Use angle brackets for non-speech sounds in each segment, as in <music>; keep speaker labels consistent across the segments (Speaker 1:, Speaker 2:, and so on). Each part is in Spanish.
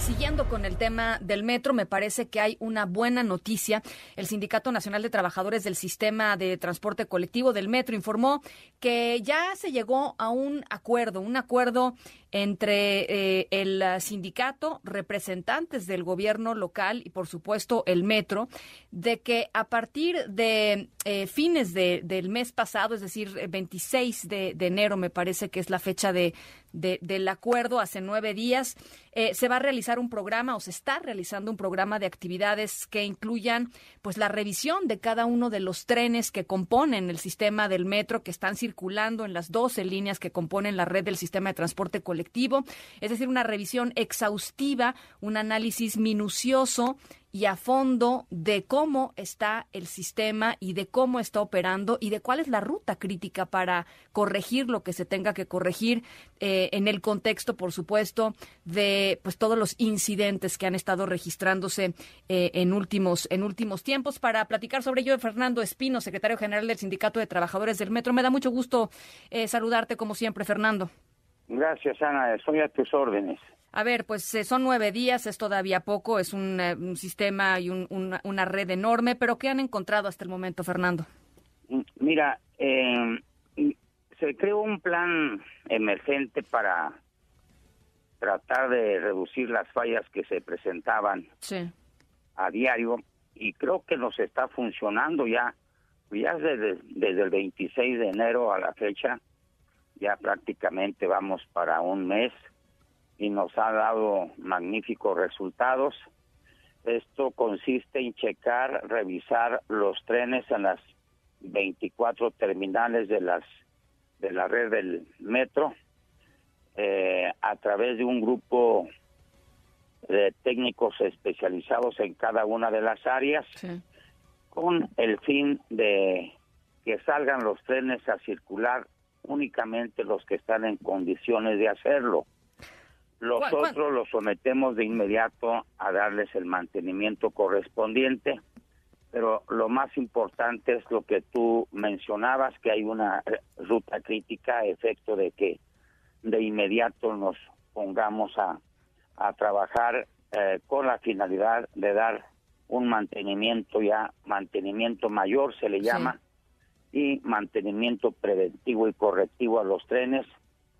Speaker 1: Siguiendo con el tema del metro, me parece que hay una buena noticia. El Sindicato Nacional de Trabajadores del Sistema de Transporte Colectivo del Metro informó que ya se llegó a un acuerdo, un acuerdo entre eh, el sindicato, representantes del gobierno local y, por supuesto, el metro, de que a partir de eh, fines del mes pasado, es decir, 26 de, enero, me parece que es la fecha de, del acuerdo, hace nueve días, eh, se va a realizar un programa o se está realizando un programa de actividades que incluyan pues la revisión de cada uno de los trenes que componen el sistema del metro, que están circulando en las 12 líneas que componen la red del sistema de transporte colectivo. Es decir, una revisión exhaustiva, un análisis minucioso y a fondo de cómo está el sistema y de cómo está operando y de cuál es la ruta crítica para corregir lo que se tenga que corregir eh, en el contexto, por supuesto, de pues todos los incidentes que han estado registrándose eh, en últimos en últimos tiempos. Para platicar sobre ello, Fernando Espino, secretario general del Sindicato de Trabajadores del Metro, me da mucho gusto eh, saludarte como siempre, Fernando.
Speaker 2: Gracias, Ana. Estoy a tus órdenes.
Speaker 1: A ver, pues eh, son nueve días, es todavía poco, es un, eh, sistema y una, red enorme, pero ¿qué han encontrado hasta el momento, Fernando?
Speaker 2: Mira, em, se creó un plan emergente para tratar de reducir las fallas que se presentaban a diario y creo que nos está funcionando ya, ya desde, desde el 26 de enero a la fecha ya prácticamente vamos para un mes y nos ha dado magníficos resultados. Esto consiste en checar, revisar los trenes en las 24 terminales de las de la red del metro eh, a través de un grupo de técnicos especializados en cada una de las áreas con el fin de que salgan los trenes a circular únicamente los que están en condiciones de hacerlo. Los otros los sometemos de inmediato a darles el mantenimiento correspondiente, pero lo más importante es lo que tú mencionabas, que hay una ruta crítica a efecto de que de inmediato nos pongamos a, a trabajar eh, con la finalidad de dar un mantenimiento ya, mantenimiento mayor se le llama, y mantenimiento preventivo y correctivo a los trenes,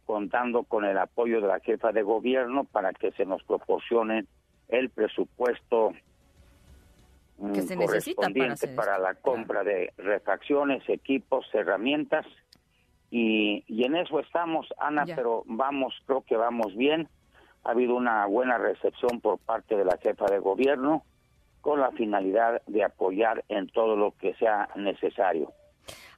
Speaker 2: contando con el apoyo de la jefa de gobierno para que se nos proporcione el presupuesto
Speaker 1: mm, que se correspondiente
Speaker 2: para, la compra de refacciones, equipos, herramientas y, y en eso estamos, Ana, pero vamos, creo que vamos bien. Ha habido una buena recepción por parte de la jefa de gobierno con la finalidad de apoyar en todo lo que sea necesario.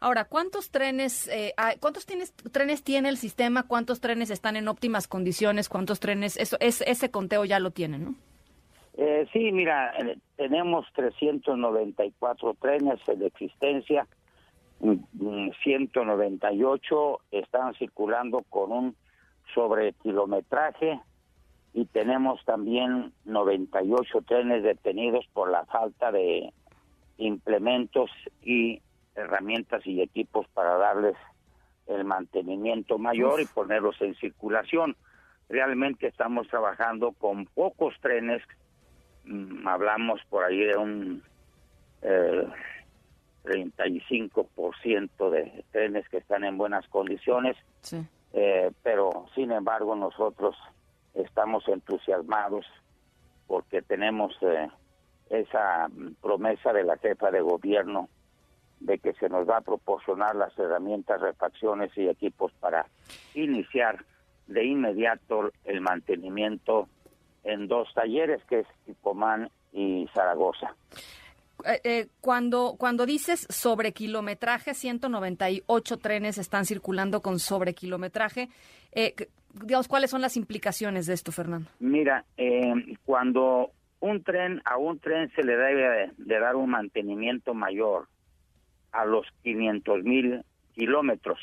Speaker 1: Ahora, ¿cuántos trenes, eh, cuántos tienes, trenes tiene el sistema? ¿Cuántos trenes están en óptimas condiciones? ¿Cuántos trenes? Eso, es, ese conteo ya lo tienen, ¿no?
Speaker 2: Eh, sí, mira, eh, tenemos 394 trenes en existencia, 198 mm, están circulando con un sobrekilometraje y tenemos también 98 trenes detenidos por la falta de implementos y herramientas y equipos para darles el mantenimiento mayor y ponerlos en circulación. Realmente estamos trabajando con pocos trenes, mm, hablamos por ahí de un eh, 35% de trenes que están en buenas condiciones, eh, pero sin embargo nosotros estamos entusiasmados porque tenemos eh, esa promesa de la jefa de gobierno de que se nos va a proporcionar las herramientas, refacciones y equipos para iniciar de inmediato el mantenimiento en dos talleres, que es Ticomán y Zaragoza.
Speaker 1: Eh, eh, cuando, cuando dices sobre kilometraje, 198 trenes están circulando con sobre kilometraje. Eh, digamos, ¿cuáles son las implicaciones de esto, Fernando?
Speaker 2: Mira, eh, cuando un tren, a un tren se le debe de dar un mantenimiento mayor, a los 500 mil kilómetros.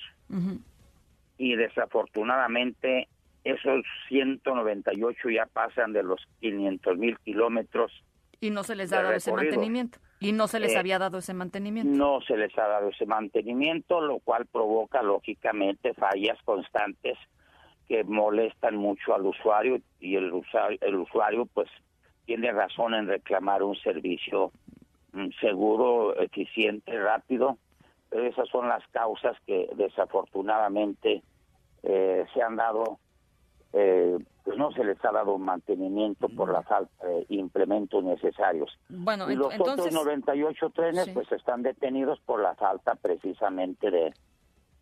Speaker 2: Y desafortunadamente esos 198 ya pasan de los 500 mil kilómetros.
Speaker 1: Y no se les da ese mantenimiento. Y no se les eh, había dado ese mantenimiento.
Speaker 2: No se les ha dado ese mantenimiento, lo cual provoca lógicamente fallas constantes que molestan mucho al usuario y el usuario, el usuario pues tiene razón en reclamar un servicio seguro, eficiente, rápido. Esas son las causas que desafortunadamente eh, se han dado eh, pues no se les ha dado mantenimiento por la falta de implementos necesarios.
Speaker 1: Bueno,
Speaker 2: y los otros 98 trenes pues están detenidos por la falta precisamente de,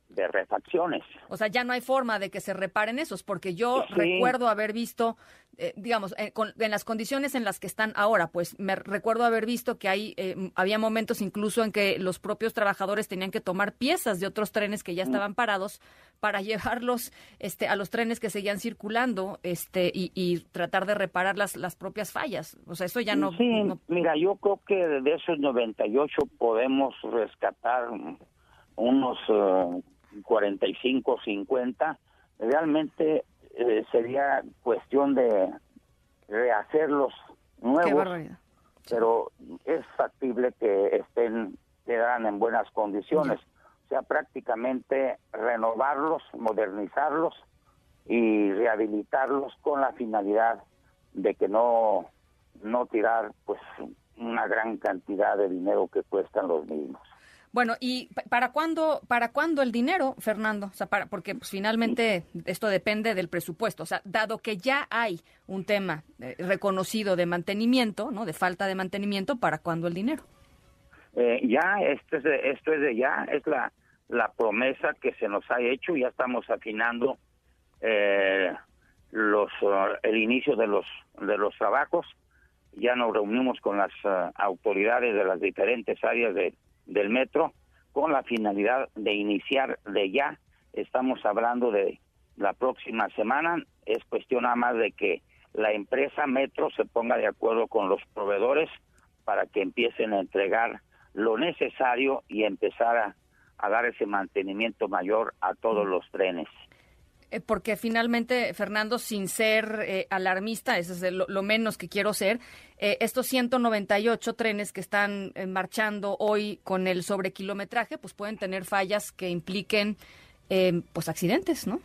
Speaker 2: de refacciones.
Speaker 1: O sea, ya no hay forma de que se reparen esos, porque yo recuerdo haber visto, eh, digamos, eh, en las condiciones en las que están ahora, pues me recuerdo haber visto que hay, eh, había momentos incluso en que los propios trabajadores tenían que tomar piezas de otros trenes que ya mm. estaban parados para <laughs> llevarlos este, a los trenes que seguían circulando este, y, tratar de reparar las, las propias fallas. O sea, eso ya no,
Speaker 2: sí, Mira, yo creo que de esos 98 podemos rescatar unos 45, 50, realmente eh, sería cuestión de rehacerlos nuevos, pero es factible que estén quedan en buenas condiciones. O sea, prácticamente renovarlos, modernizarlos y rehabilitarlos con la finalidad de que no no tirar pues una gran cantidad de dinero que cuestan los mismos.
Speaker 1: Bueno, ¿y para cuándo, para cuándo el dinero, Fernando? O sea, para, porque pues, finalmente esto depende del presupuesto. O sea, dado que ya hay un tema eh, reconocido de mantenimiento, ¿no? De falta de mantenimiento, ¿para cuándo el dinero?
Speaker 2: Eh, ya, esto es, de, esto es de ya, es la, la promesa que se nos ha hecho. Ya estamos afinando eh, los, uh, el inicio de los, de los trabajos. Ya nos reunimos con las uh, autoridades de las diferentes áreas de del metro con la finalidad de iniciar de ya. Estamos hablando de la próxima semana. Es cuestión nada más de que la empresa Metro se ponga de acuerdo con los proveedores para que empiecen a entregar lo necesario y empezar a, a dar ese mantenimiento mayor a todos los trenes.
Speaker 1: Eh, porque finalmente, Fernando, sin ser eh, alarmista, eso es lo, menos que quiero ser, eh, estos 198 trenes que están marchando hoy con el sobrekilometraje, pues pueden tener fallas que impliquen pues accidentes, ¿no?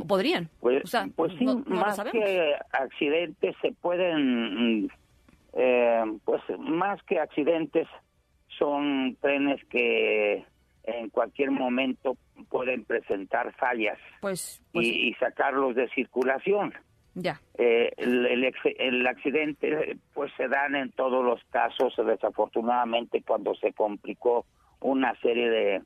Speaker 1: ¿O podrían.
Speaker 2: Pues, pues sí, más que accidentes se pueden, pues más que accidentes son trenes que en cualquier momento pueden presentar fallas
Speaker 1: pues,
Speaker 2: pues y, sacarlos de circulación.
Speaker 1: Ya.
Speaker 2: Eh, el, el, accidente pues se dan en todos los casos, desafortunadamente cuando se complicó una serie de,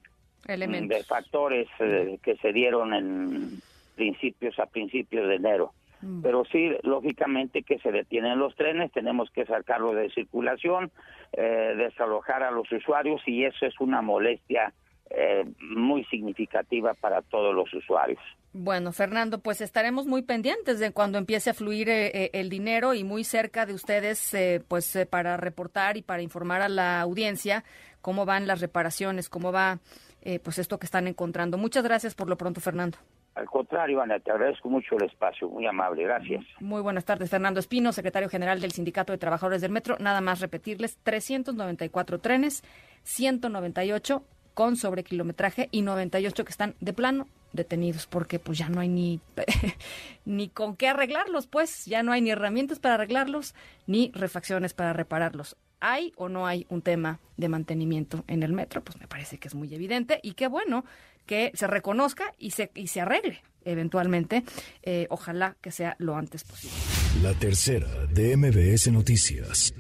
Speaker 2: de factores eh, que se dieron en principios a principios de enero. Mm. Pero sí, lógicamente que se detienen los trenes, tenemos que sacarlos de circulación, eh, desalojar a los usuarios y eso es una molestia eh, muy significativa para todos los usuarios.
Speaker 1: Bueno, Fernando, pues estaremos muy pendientes de cuando empiece a fluir eh, eh, el dinero y muy cerca de ustedes, pues para reportar y para informar a la audiencia cómo van las reparaciones, cómo va, pues esto que están encontrando. Muchas gracias por lo pronto, Fernando.
Speaker 2: Al contrario, Ana, te agradezco mucho el espacio, muy amable, gracias.
Speaker 1: Muy buenas tardes, Fernando Espino, secretario general del Sindicato de Trabajadores del Metro. Nada más repetirles, 394 trenes, 198 con sobrekilometraje y 98 que están de plano detenidos porque pues ya no hay ni <laughs> ni con qué arreglarlos, pues ya no hay ni herramientas para arreglarlos ni refacciones para repararlos. ¿Hay o no hay un tema de mantenimiento en el metro? Pues me parece que es muy evidente y qué bueno que se reconozca y se, y se arregle eventualmente. Eh, ojalá que sea lo antes posible.
Speaker 3: La tercera de MBS Noticias.